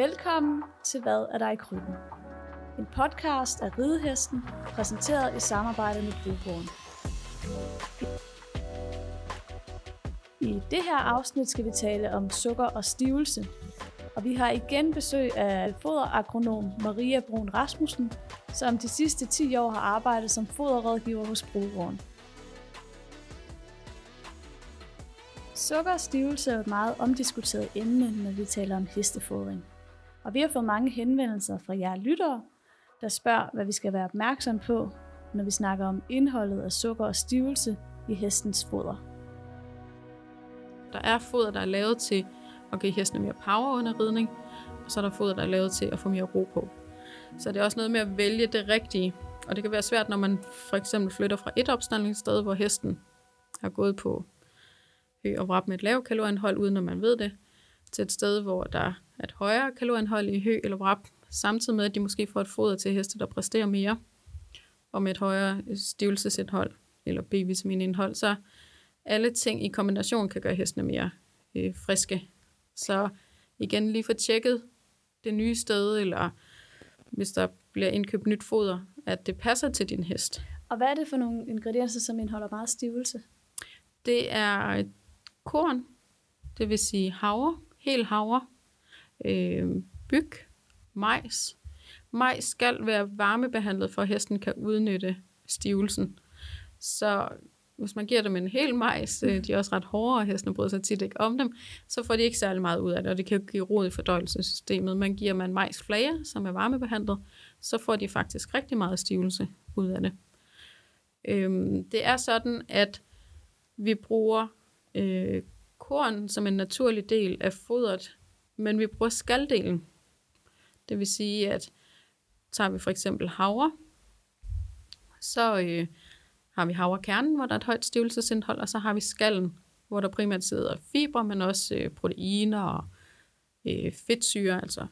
Velkommen til Hvad er der i krybben? En podcast af Ridehesten, præsenteret i samarbejde med Brugborgen. I det her afsnit skal vi tale om sukker og stivelse. Og vi har igen besøg af foderagronom Maria Brun Rasmussen, som de sidste 10 år har arbejdet som foderrådgiver hos Brugborgen. Sukker og stivelse er et meget omdiskuteret emne, når vi taler om hestefodring. Og vi har fået mange henvendelser fra jer lyttere, der spørger, hvad vi skal være opmærksom på, når vi snakker om indholdet af sukker og stivelse i hestens foder. Der er foder, der er lavet til at give hesten mere power under ridning, og så er der foder, der er lavet til at få mere ro på. Så det er også noget med at vælge det rigtige. Og det kan være svært, når man for eksempel flytter fra et opstandningssted, hvor hesten har gået på hø og vrap med et lavt kalorieindhold, uden at man ved det, til et sted, hvor der er et højere kalorieindhold i hø eller vrap, samtidig med, at de måske får et foder til heste, der præsterer mere, og med et højere stivelsesindhold eller B-vitaminindhold, så alle ting i kombination kan gøre hestene mere øh, friske. Så igen lige få tjekket det nye sted, eller hvis der bliver indkøbt nyt foder, at det passer til din hest. Og hvad er det for nogle ingredienser, som indeholder meget stivelse? Det er korn, det vil sige havre, hel havre, øh, byg, majs. Majs skal være varmebehandlet, for at hesten kan udnytte stivelsen. Så hvis man giver dem en hel majs, øh, de er også ret hårde, og hestene bryder sig tit ikke om dem, så får de ikke særlig meget ud af det, og det kan jo give rod i fordøjelsessystemet. Men giver man majsflager, som er varmebehandlet, så får de faktisk rigtig meget stivelse ud af det. Øhm, det er sådan, at vi bruger øh, korn som en naturlig del af fodret, men vi bruger skaldelen. Det vil sige, at tager vi for eksempel havre, så øh, har vi havrekernen, hvor der er et højt stivelsesindhold, og så har vi skallen, hvor der primært sidder fiber, men også øh, proteiner og øh, fedtsyre, altså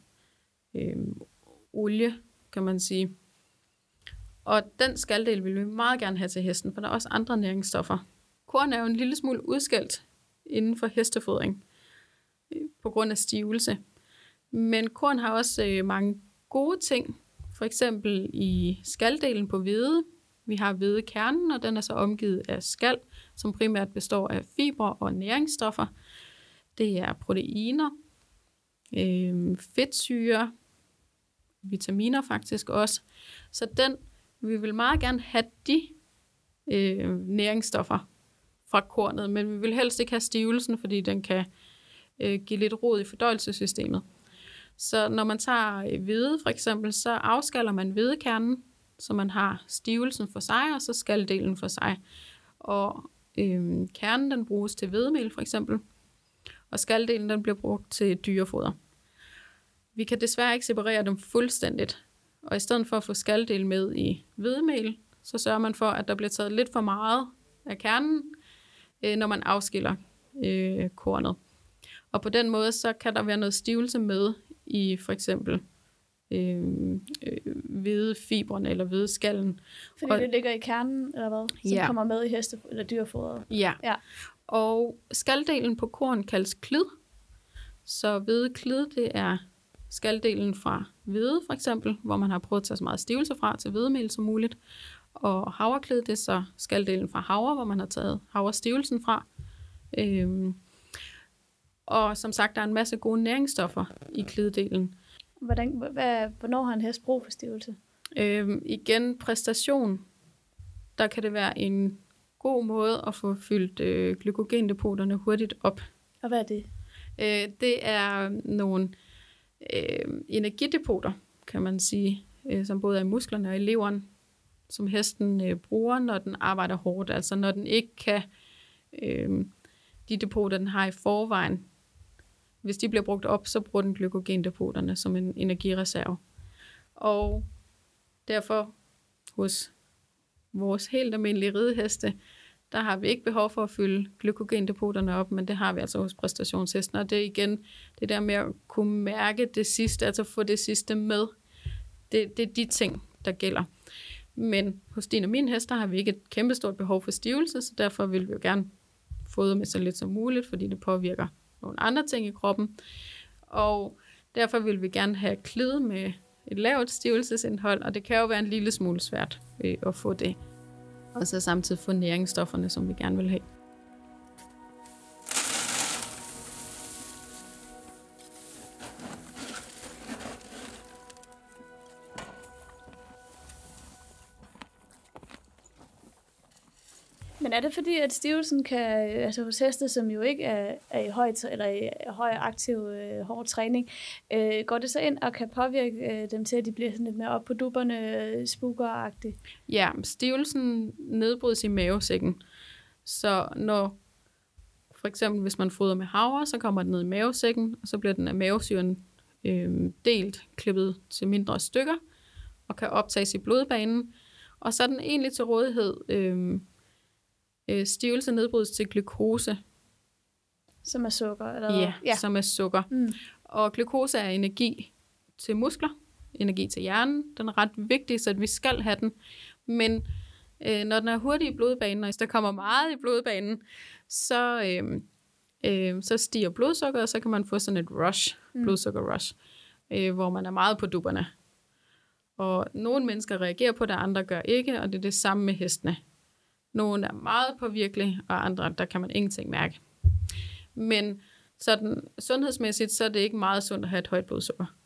øh, olie, kan man sige. Og den skaldel vil vi meget gerne have til hesten, for der er også andre næringsstoffer. Korn er jo en lille smule udskældt inden for hestefodring øh, på grund af stivelse. Men korn har også øh, mange gode ting. For eksempel i skaldelen på hvede. Vi har hvedekernen, og den er så omgivet af skal, som primært består af fibre og næringsstoffer. Det er proteiner, øh, fedtsyre, vitaminer faktisk også. Så den, vi vil meget gerne have de øh, næringsstoffer fra kornet, men vi vil helst ikke have stivelsen, fordi den kan øh, give lidt rod i fordøjelsessystemet. Så når man tager øh, hvede for eksempel, så afskaller man hvedekernen, så man har stivelsen for sig, og så skaldelen for sig. Og øh, kernen den bruges til hvedemel for eksempel, og skaldelen den bliver brugt til dyrefoder. Vi kan desværre ikke separere dem fuldstændigt, og i stedet for at få skaldel med i hvedemel, så sørger man for, at der bliver taget lidt for meget af kernen, øh, når man afskiller øh, kornet. Og på den måde, så kan der være noget stivelse med i for eksempel øh, øh, hvide fibrene eller hvide skallen. Fordi og, det ligger i kernen, eller hvad? Som ja. kommer med i heste- eller dyrefodret. Ja. ja. Og skaldelen på korn kaldes klid. Så hvide klid, det er skaldelen fra hvide, for eksempel, hvor man har prøvet at tage så meget stivelse fra til hvedemel som muligt. Og havreklid, det er så skaldelen fra havre, hvor man har taget havrestivelsen fra. Øhm, og som sagt, der er en masse gode næringsstoffer i kliddelen. Hvordan, hvad, hvornår har en hest brug for stivelse? Øhm, igen, præstation. Der kan det være en god måde at få fyldt øh, glykogendepoterne hurtigt op. Og hvad er det? Øh, det er nogle øh, energidepoter, kan man sige, øh, som både er i musklerne og i leveren, som hesten øh, bruger, når den arbejder hårdt. Altså når den ikke kan, øh, de depoter, den har i forvejen, hvis de bliver brugt op, så bruger den glykogendepoterne som en energireserve. Og derfor hos vores helt almindelige rideheste, der har vi ikke behov for at fylde glykogendepoterne op, men det har vi altså hos præstationshesten. Og det er igen det der med at kunne mærke det sidste, altså få det sidste med. Det, det er de ting, der gælder. Men hos din og min hester har vi ikke et kæmpestort behov for stivelse, så derfor vil vi jo gerne fodre med så lidt som muligt, fordi det påvirker nogle andre ting i kroppen. Og Derfor vil vi gerne have klid med et lavt stivelsesindhold, og det kan jo være en lille smule svært øh, at få det. Og så samtidig få næringsstofferne, som vi gerne vil have. Men er det fordi, at stivelsen kan, øh, altså hos heste, som jo ikke er, er i høj, eller i høj aktiv, øh, hård træning, øh, går det så ind og kan påvirke øh, dem til, at de bliver sådan lidt mere op på dupperne, øh, spukeragtigt? Ja, stivelsen nedbrydes i mavesækken. Så når for eksempel hvis man fodrer med havre, så kommer den ned i mavesækken, og så bliver den af mavesyren øh, delt, klippet til mindre stykker, og kan optages i blodbanen. Og så er den egentlig til rådighed øh, øh, stivelse nedbrydes til glukose. Som er sukker? Eller? Ja, ja, som er sukker. Mm. Og glukose er energi til muskler, energi til hjernen. Den er ret vigtig, så vi skal have den. Men øh, når den er hurtig i blodbanen, og hvis der kommer meget i blodbanen, så, øh, øh, så stiger blodsukkeret, og så kan man få sådan et rush, mm. blodsukker rush, øh, hvor man er meget på dupperne. Og nogle mennesker reagerer på det, andre gør ikke, og det er det samme med hestene. Nogle er meget påvirkelige, og andre, der kan man ingenting mærke. Men sådan sundhedsmæssigt, så er det ikke meget sundt at have et højt blodsukker.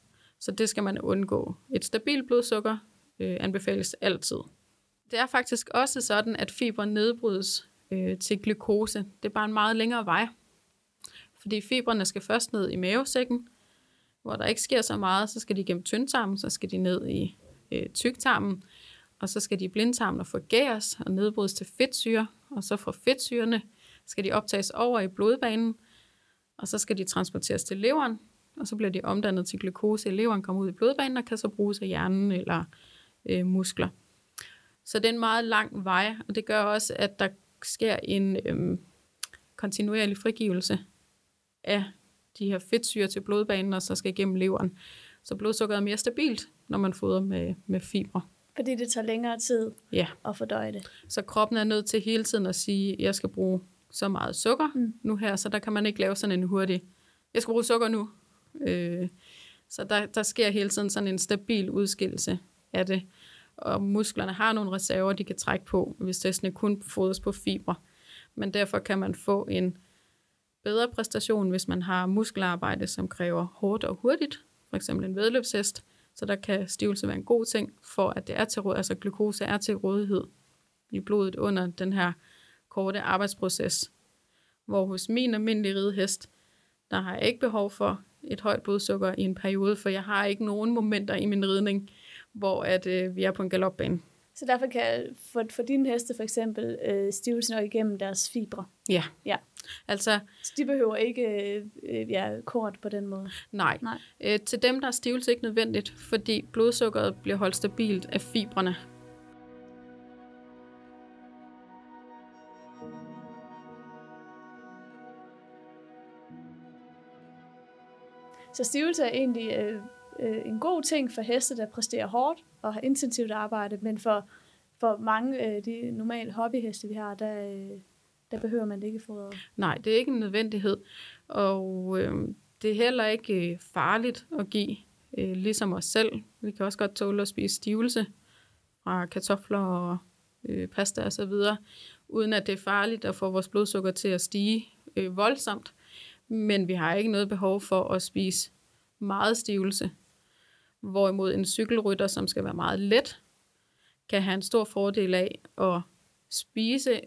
Så det skal man undgå. Et stabilt blodsukker øh, anbefales altid. Det er faktisk også sådan, at fiber nedbrydes øh, til glukose. Det er bare en meget længere vej. Fordi fibrene skal først ned i mavesækken, hvor der ikke sker så meget, så skal de gennem tyndtarmen, så skal de ned i øh, tyktarmen, og så skal de i forgæres og nedbrydes til fedtsyre, og så fra fedtsyrene skal de optages over i blodbanen, og så skal de transporteres til leveren, og så bliver de omdannet til glukose i leveren, kommer ud i blodbanen og kan så bruges af hjernen eller øh, muskler. Så det er en meget lang vej, og det gør også, at der sker en øh, kontinuerlig frigivelse af de her fedtsyre til blodbanen, og så skal igennem leveren. Så blodsukkeret er mere stabilt, når man fodrer med, med fibre. Fordi det tager længere tid ja. at fordøje det. Så kroppen er nødt til hele tiden at sige, at jeg skal bruge så meget sukker mm. nu her, så der kan man ikke lave sådan en hurtig, jeg skal bruge sukker nu. Øh, så der, der sker hele tiden sådan en stabil udskillelse af det. Og musklerne har nogle reserver, de kan trække på, hvis det kun fodres på fibre. Men derfor kan man få en bedre præstation, hvis man har muskelarbejde, som kræver hårdt og hurtigt, for eksempel en vedløbshest, så der kan stivelse være en god ting, for at det er til råd, altså glukose er til rådighed i blodet under den her korte arbejdsproces. Hvor hos min almindelige ridehest, der har jeg ikke behov for et højt blodsukker i en periode, for jeg har ikke nogen momenter i min ridning, hvor at, øh, vi er på en galopbane. Så derfor kan for, for dine heste for eksempel øh, stivelsen nok igennem deres fibre? Ja. ja. Altså, så de behøver ikke øh, ja, kort på den måde? Nej. nej. Øh, til dem der er stivelse ikke nødvendigt, fordi blodsukkeret bliver holdt stabilt af fibrene. Så stivelse er egentlig øh, øh, en god ting for heste, der præsterer hårdt og har intensivt arbejde, men for, for mange af øh, de normale hobbyheste, vi har, der, øh, der behøver man det ikke fodret. Nej, det er ikke en nødvendighed, og øh, det er heller ikke øh, farligt at give, øh, ligesom os selv. Vi kan også godt tåle at spise stivelse fra kartofler og øh, pasta og så videre, uden at det er farligt at få vores blodsukker til at stige øh, voldsomt. Men vi har ikke noget behov for at spise meget stivelse. Hvorimod en cykelrytter, som skal være meget let, kan have en stor fordel af at spise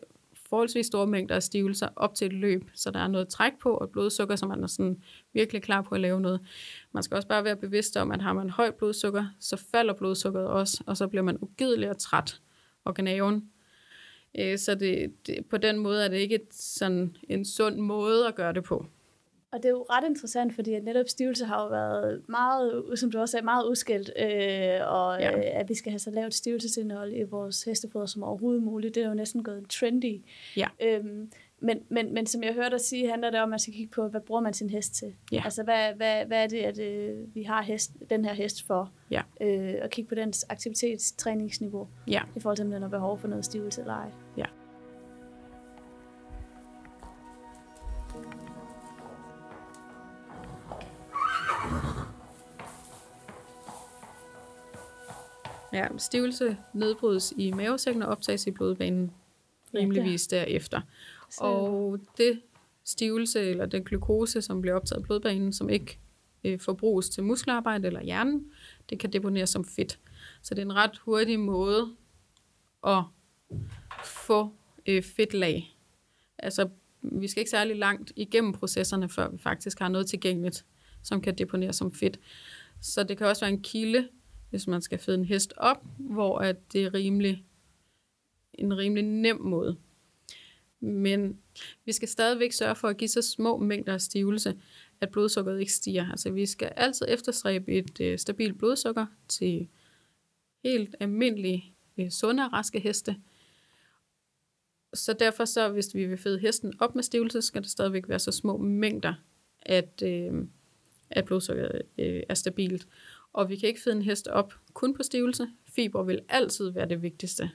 forholdsvis store mængder af stivelser op til et løb, så der er noget træk på og blodsukker, så man er sådan virkelig klar på at lave noget. Man skal også bare være bevidst om, at har man højt blodsukker, så falder blodsukkeret også, og så bliver man ugidelig og træt og gnaven. Øh, så det, det, på den måde er det ikke et, sådan en sund måde at gøre det på. Og det er jo ret interessant, fordi at netop stivelse har jo været meget, som du også sagde, meget udskilt, øh, og ja. øh, at vi skal have så lavt stivelsesindhold i vores hestefoder som overhovedet muligt. Det er jo næsten gået trendy. Ja. Øhm, men, men, men som jeg hørte dig sige, handler det om, at man skal kigge på, hvad bruger man sin hest til? Ja. Altså, hvad, hvad, hvad er det, at øh, vi har hest, den her hest for? Ja. Øh, og kigge på dens aktivitetstræningsniveau, ja. i forhold til, om den har behov for noget stivelse eller ej. Ja. Ja, stivelse nedbrydes i mavesækken og optages i blodbanen rimeligvis ja, derefter. Og det stivelse eller den glukose, som bliver optaget i blodbanen, som ikke øh, forbruges til muskelarbejde eller hjernen, det kan deponeres som fedt. Så det er en ret hurtig måde at få øh, fedtlag. Altså, vi skal ikke særlig langt igennem processerne, før vi faktisk har noget tilgængeligt, som kan deponeres som fedt. Så det kan også være en kilde, hvis man skal føde en hest op, hvor at det er rimelig, en rimelig nem måde. Men vi skal stadigvæk sørge for at give så små mængder af stivelse, at blodsukkeret ikke stiger. Altså vi skal altid efterstræbe et øh, stabilt blodsukker til helt almindelige, øh, sunde og raske heste. Så derfor så, hvis vi vil føde hesten op med stivelse, skal det stadigvæk være så små mængder, at, øh, at blodsukkeret øh, er stabilt. Og vi kan ikke føde en hest op kun på stivelse. Fiber vil altid være det vigtigste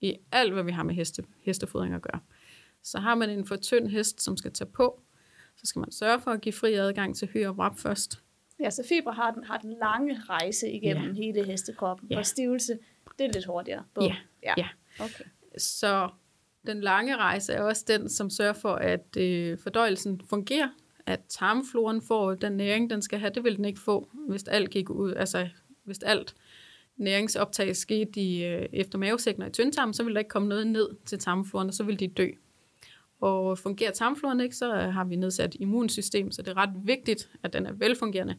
i alt, hvad vi har med heste, hestefodring at gøre. Så har man en for tynd hest, som skal tage på, så skal man sørge for at give fri adgang til hyre og vrap først. Ja, så fiber har den, har den lange rejse igennem ja. hele hestekroppen. Ja. Og stivelse, det er lidt hurtigere. Bum. Ja, ja. ja. Okay. Så den lange rejse er også den, som sørger for, at øh, fordøjelsen fungerer, at tarmfloren får den næring, den skal have. Det vil den ikke få, hvis alt gik ud, altså hvis alt næringsoptag skete i, øh, efter mavesækken og i tyndtarmen, så vil der ikke komme noget ned til tarmfloren, og så vil de dø. Og fungerer tarmfloren ikke, så har vi nedsat immunsystem, så det er ret vigtigt, at den er velfungerende.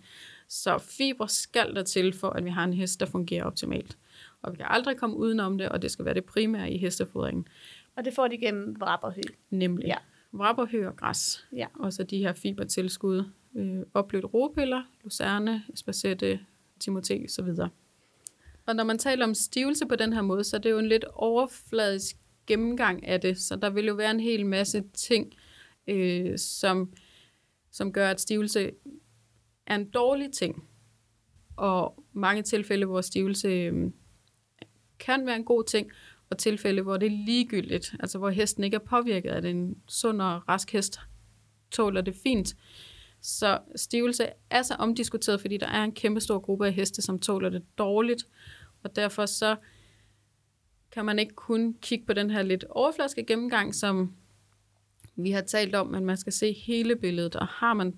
Så fiber skal der til for, at vi har en hest, der fungerer optimalt. Og vi kan aldrig komme udenom det, og det skal være det primære i hestefodringen. Og det får de gennem vrapperhø. Nemlig. Ja. Vrapperhø og græs. Ja. Og så de her fibertilskud. Øh, oplødt ropiller, lucerne, espacette, timote osv. Og når man taler om stivelse på den her måde, så er det jo en lidt overfladisk gennemgang af det. Så der vil jo være en hel masse ting, øh, som, som gør, at stivelse er en dårlig ting. Og mange tilfælde, hvor stivelse øh, kan være en god ting, og tilfælde, hvor det er ligegyldigt, altså hvor hesten ikke er påvirket af det. En sund og rask hest tåler det fint. Så stivelse er så omdiskuteret, fordi der er en kæmpe stor gruppe af heste, som tåler det dårligt, og derfor så kan man ikke kun kigge på den her lidt overfladiske gennemgang, som vi har talt om, men man skal se hele billedet, og har man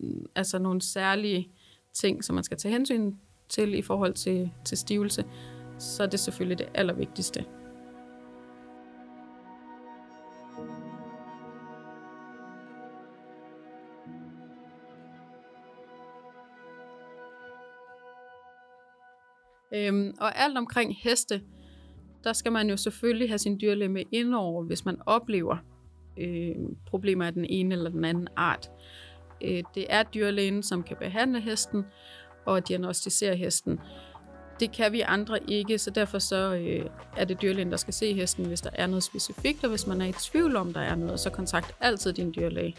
mm, altså nogle særlige ting, som man skal tage hensyn til i forhold til, til stivelse, så er det selvfølgelig det allervigtigste. Øhm, og alt omkring heste, der skal man jo selvfølgelig have sin dyrlæge med indover, hvis man oplever øh, problemer af den ene eller den anden art. Øh, det er dyrlægen, som kan behandle hesten og diagnostisere hesten. Det kan vi andre ikke, så derfor så øh, er det dyrlægen, der skal se hesten, hvis der er noget specifikt, og hvis man er i tvivl om, der er noget, så kontakt altid din dyrlæge.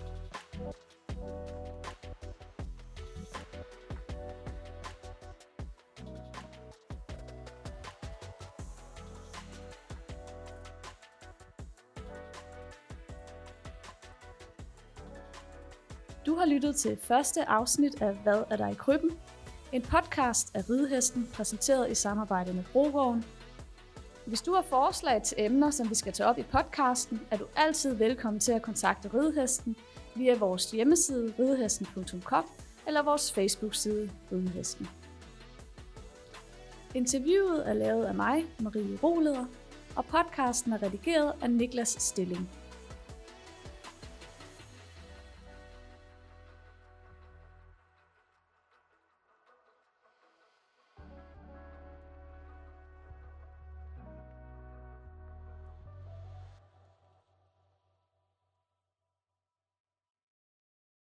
Du har lyttet til første afsnit af Hvad er der i krybben? En podcast af Ridehesten, præsenteret i samarbejde med Brovogn. Hvis du har forslag til emner, som vi skal tage op i podcasten, er du altid velkommen til at kontakte Ridehesten via vores hjemmeside ridehesten.com eller vores Facebook-side Ridehesten. Interviewet er lavet af mig, Marie Roleder, og podcasten er redigeret af Niklas Stilling.